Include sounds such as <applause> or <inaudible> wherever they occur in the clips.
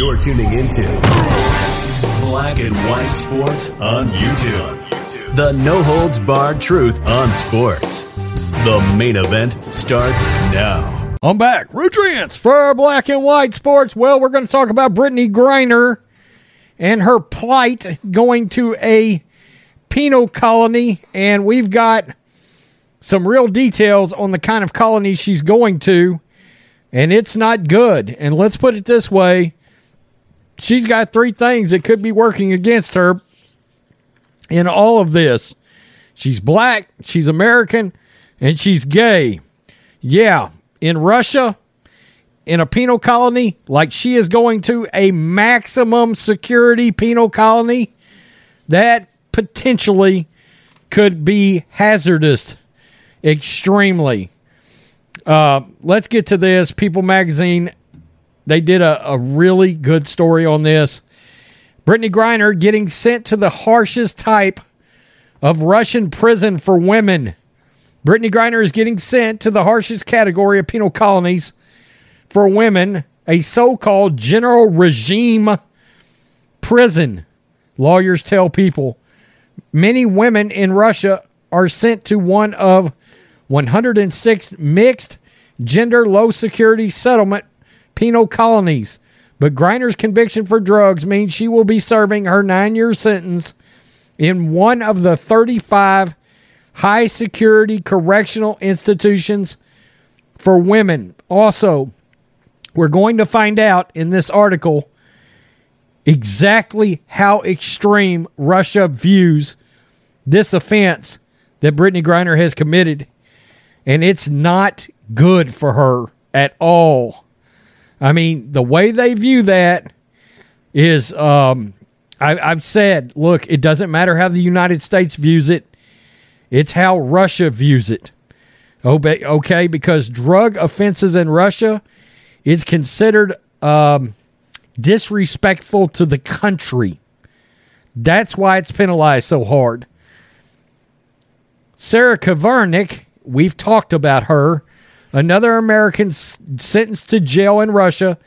You're tuning into Black and White Sports on YouTube. The no holds barred truth on sports. The main event starts now. I'm back. Nutrients for Black and White Sports. Well, we're going to talk about Brittney Griner and her plight going to a penal colony, and we've got some real details on the kind of colony she's going to, and it's not good. And let's put it this way she's got three things that could be working against her in all of this she's black, she's American, and she's gay. Yeah, in Russia, in a penal colony, like she is going to a maximum security penal colony, that potentially could be hazardous extremely. Uh, let's get to this. People Magazine, they did a, a really good story on this. Brittney Griner getting sent to the harshest type of Russian prison for women. Brittney Griner is getting sent to the harshest category of penal colonies for women, a so called general regime prison. Lawyers tell people many women in Russia are sent to one of 106 mixed gender low security settlement penal colonies. But Griner's conviction for drugs means she will be serving her nine year sentence in one of the 35 high security correctional institutions for women. Also, we're going to find out in this article exactly how extreme Russia views this offense that Brittney Griner has committed. And it's not good for her at all. I mean, the way they view that is um, I, I've said, look, it doesn't matter how the United States views it, it's how Russia views it. Okay, because drug offenses in Russia is considered um, disrespectful to the country. That's why it's penalized so hard. Sarah Kavarnik, we've talked about her, another American sentenced to jail in Russia,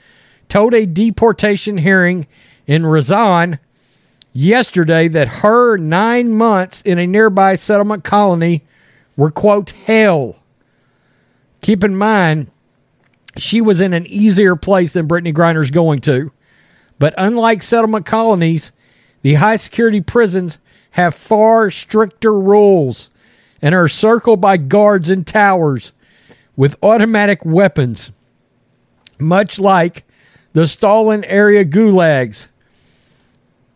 told a deportation hearing in Razan yesterday that her nine months in a nearby settlement colony were, quote, hell. Keep in mind, she was in an easier place than Brittney Griner's going to. But unlike settlement colonies, the high security prisons have far stricter rules and are circled by guards and towers with automatic weapons, much like the Stalin area gulags.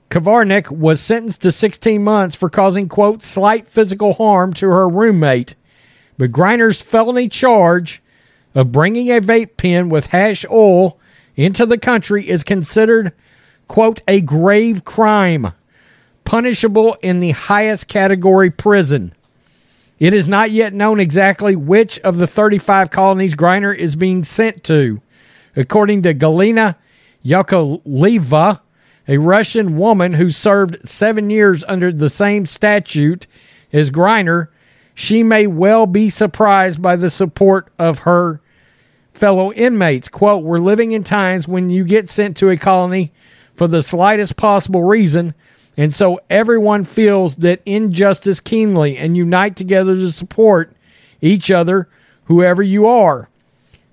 Kavarnik was sentenced to 16 months for causing, quote, slight physical harm to her roommate. But Griner's felony charge of bringing a vape pen with hash oil into the country is considered, quote, a grave crime, punishable in the highest category prison. It is not yet known exactly which of the 35 colonies Griner is being sent to. According to Galina Yakovleva, a Russian woman who served seven years under the same statute as Griner, she may well be surprised by the support of her fellow inmates. Quote, We're living in times when you get sent to a colony for the slightest possible reason, and so everyone feels that injustice keenly and unite together to support each other, whoever you are.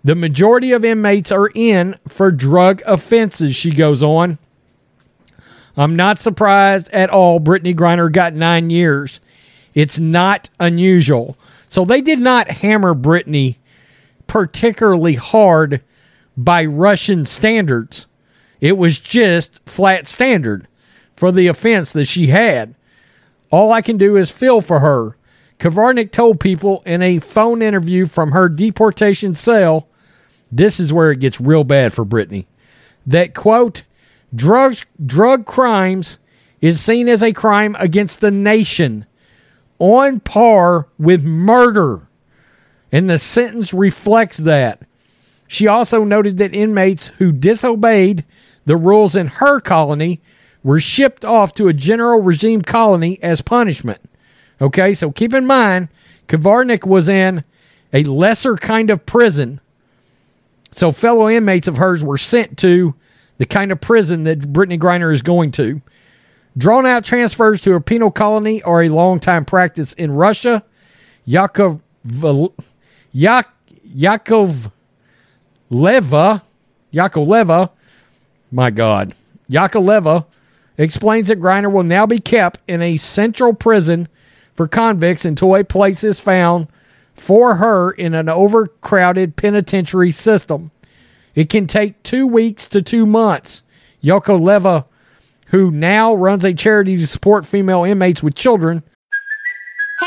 The majority of inmates are in for drug offenses, she goes on. I'm not surprised at all Brittney Griner got nine years. It's not unusual. So they did not hammer Brittney particularly hard by Russian standards. It was just flat standard for the offense that she had. All I can do is feel for her. Kavarnik told people in a phone interview from her deportation cell this is where it gets real bad for Brittney. That quote, drug drug crimes is seen as a crime against the nation on par with murder. And the sentence reflects that. She also noted that inmates who disobeyed the rules in her colony were shipped off to a general regime colony as punishment. Okay, so keep in mind, Kavarnik was in a lesser kind of prison. So fellow inmates of hers were sent to the kind of prison that Brittney Griner is going to. Drawn out transfers to a penal colony are a long time practice in Russia. Yakov, Yak, Yakov Leva, Yakovleva, my God, Yakovleva explains that Griner will now be kept in a central prison for convicts until a place is found for her in an overcrowded penitentiary system. It can take two weeks to two months. Yoko Leva, who now runs a charity to support female inmates with children,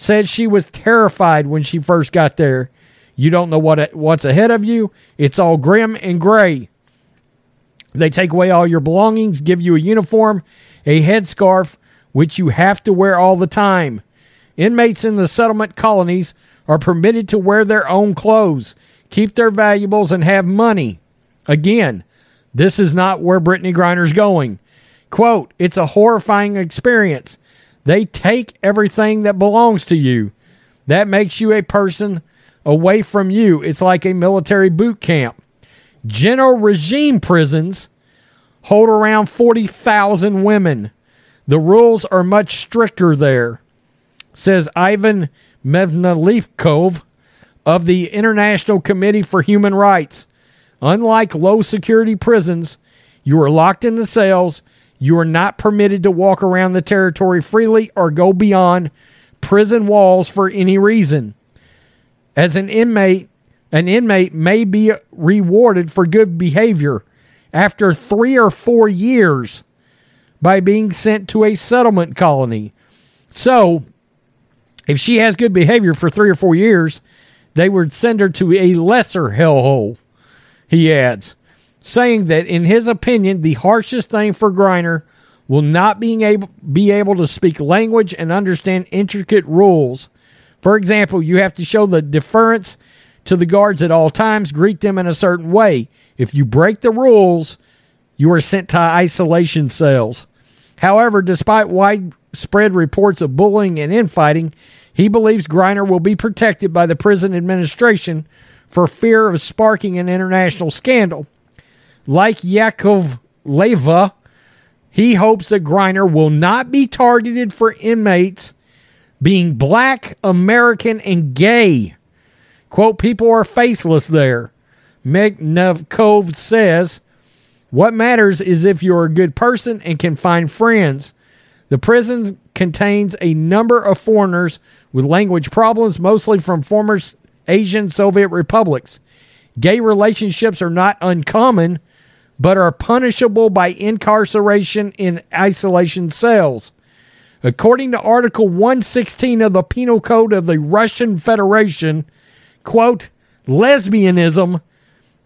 said she was terrified when she first got there. You don't know what what's ahead of you. It's all grim and gray. They take away all your belongings, give you a uniform, a headscarf, which you have to wear all the time. Inmates in the settlement colonies are permitted to wear their own clothes, keep their valuables, and have money. Again, this is not where Brittney Griner's going. Quote, it's a horrifying experience. They take everything that belongs to you. That makes you a person away from you. It's like a military boot camp. General regime prisons hold around 40,000 women. The rules are much stricter there, says Ivan Mevnalikov of the International Committee for Human Rights. Unlike low security prisons, you are locked in the cells you are not permitted to walk around the territory freely or go beyond prison walls for any reason. As an inmate, an inmate may be rewarded for good behavior after three or four years by being sent to a settlement colony. So, if she has good behavior for three or four years, they would send her to a lesser hellhole, he adds saying that in his opinion, the harshest thing for Griner will not being able be able to speak language and understand intricate rules. For example, you have to show the deference to the guards at all times, greet them in a certain way. If you break the rules, you are sent to isolation cells. However, despite widespread reports of bullying and infighting, he believes Griner will be protected by the prison administration for fear of sparking an international scandal. Like Yakov Leva, he hopes that Griner will not be targeted for inmates being black, American, and gay. Quote, people are faceless there. Megnovkov says, What matters is if you're a good person and can find friends. The prison contains a number of foreigners with language problems, mostly from former Asian Soviet republics. Gay relationships are not uncommon, but are punishable by incarceration in isolation cells. According to Article 116 of the Penal Code of the Russian Federation, quote, lesbianism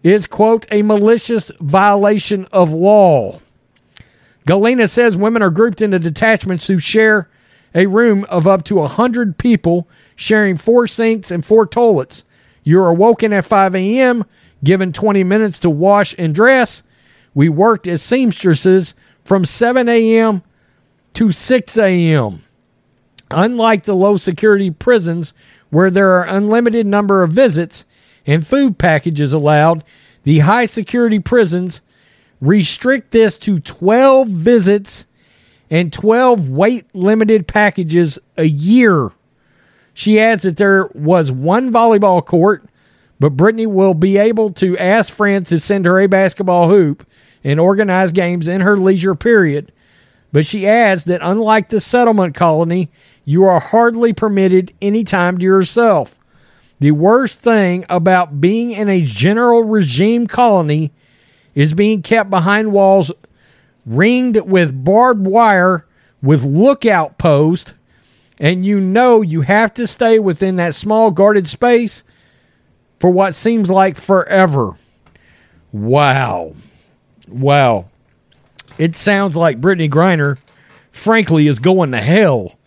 is, quote, a malicious violation of law. Galina says women are grouped into detachments who share a room of up to 100 people, sharing four sinks and four toilets. You're awoken at 5 a.m., given 20 minutes to wash and dress, we worked as seamstresses from 7 a.m. to 6 a.m. Unlike the low security prisons where there are unlimited number of visits and food packages allowed, the high security prisons restrict this to 12 visits and 12 weight limited packages a year. She adds that there was one volleyball court, but Brittney will be able to ask friends to send her a basketball hoop and organize games in her leisure period. But she adds that unlike the settlement colony, you are hardly permitted any time to yourself. The worst thing about being in a general regime colony is being kept behind walls ringed with barbed wire with lookout posts, and you know you have to stay within that small guarded space for what seems like forever. Wow. Wow. it sounds like Brittney Griner, frankly, is going to hell.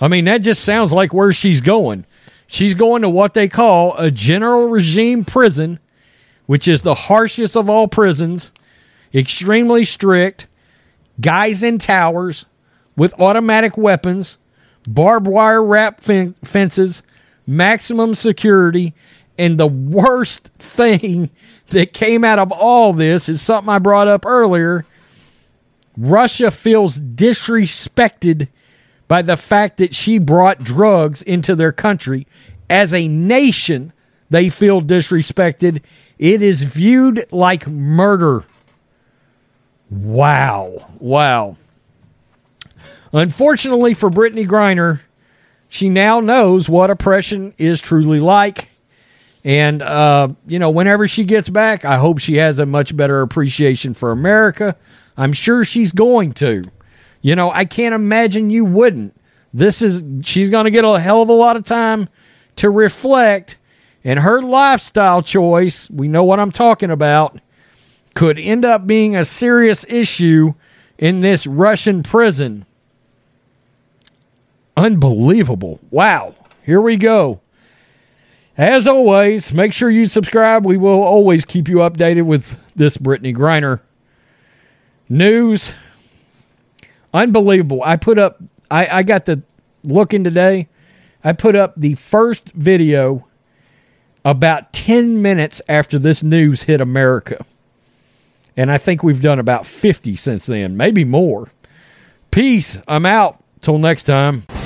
I mean, that just sounds like where she's going. She's going to what they call a general regime prison, which is the harshest of all prisons, extremely strict, guys in towers with automatic weapons, barbed wire wrap fen- fences, maximum security, and the worst thing <laughs> that came out of all this is something I brought up earlier. Russia feels disrespected by the fact that she brought drugs into their country. As a nation, they feel disrespected. It is viewed like murder. Wow. Wow. Unfortunately for Brittney Griner, she now knows what oppression is truly like. And, uh, you know, whenever she gets back, I hope she has a much better appreciation for America. I'm sure she's going to. You know, I can't imagine you wouldn't. This is, she's going to get a hell of a lot of time to reflect. And her lifestyle choice, we know what I'm talking about, could end up being a serious issue in this Russian prison. Unbelievable. Wow. Here we go. As always, make sure you subscribe. We will always keep you updated with this Brittney Griner news. Unbelievable. I put up, I, I got the looking today. I put up the first video about 10 minutes after this news hit America. And I think we've done about 50 since then, maybe more. Peace. I'm out. Till next time.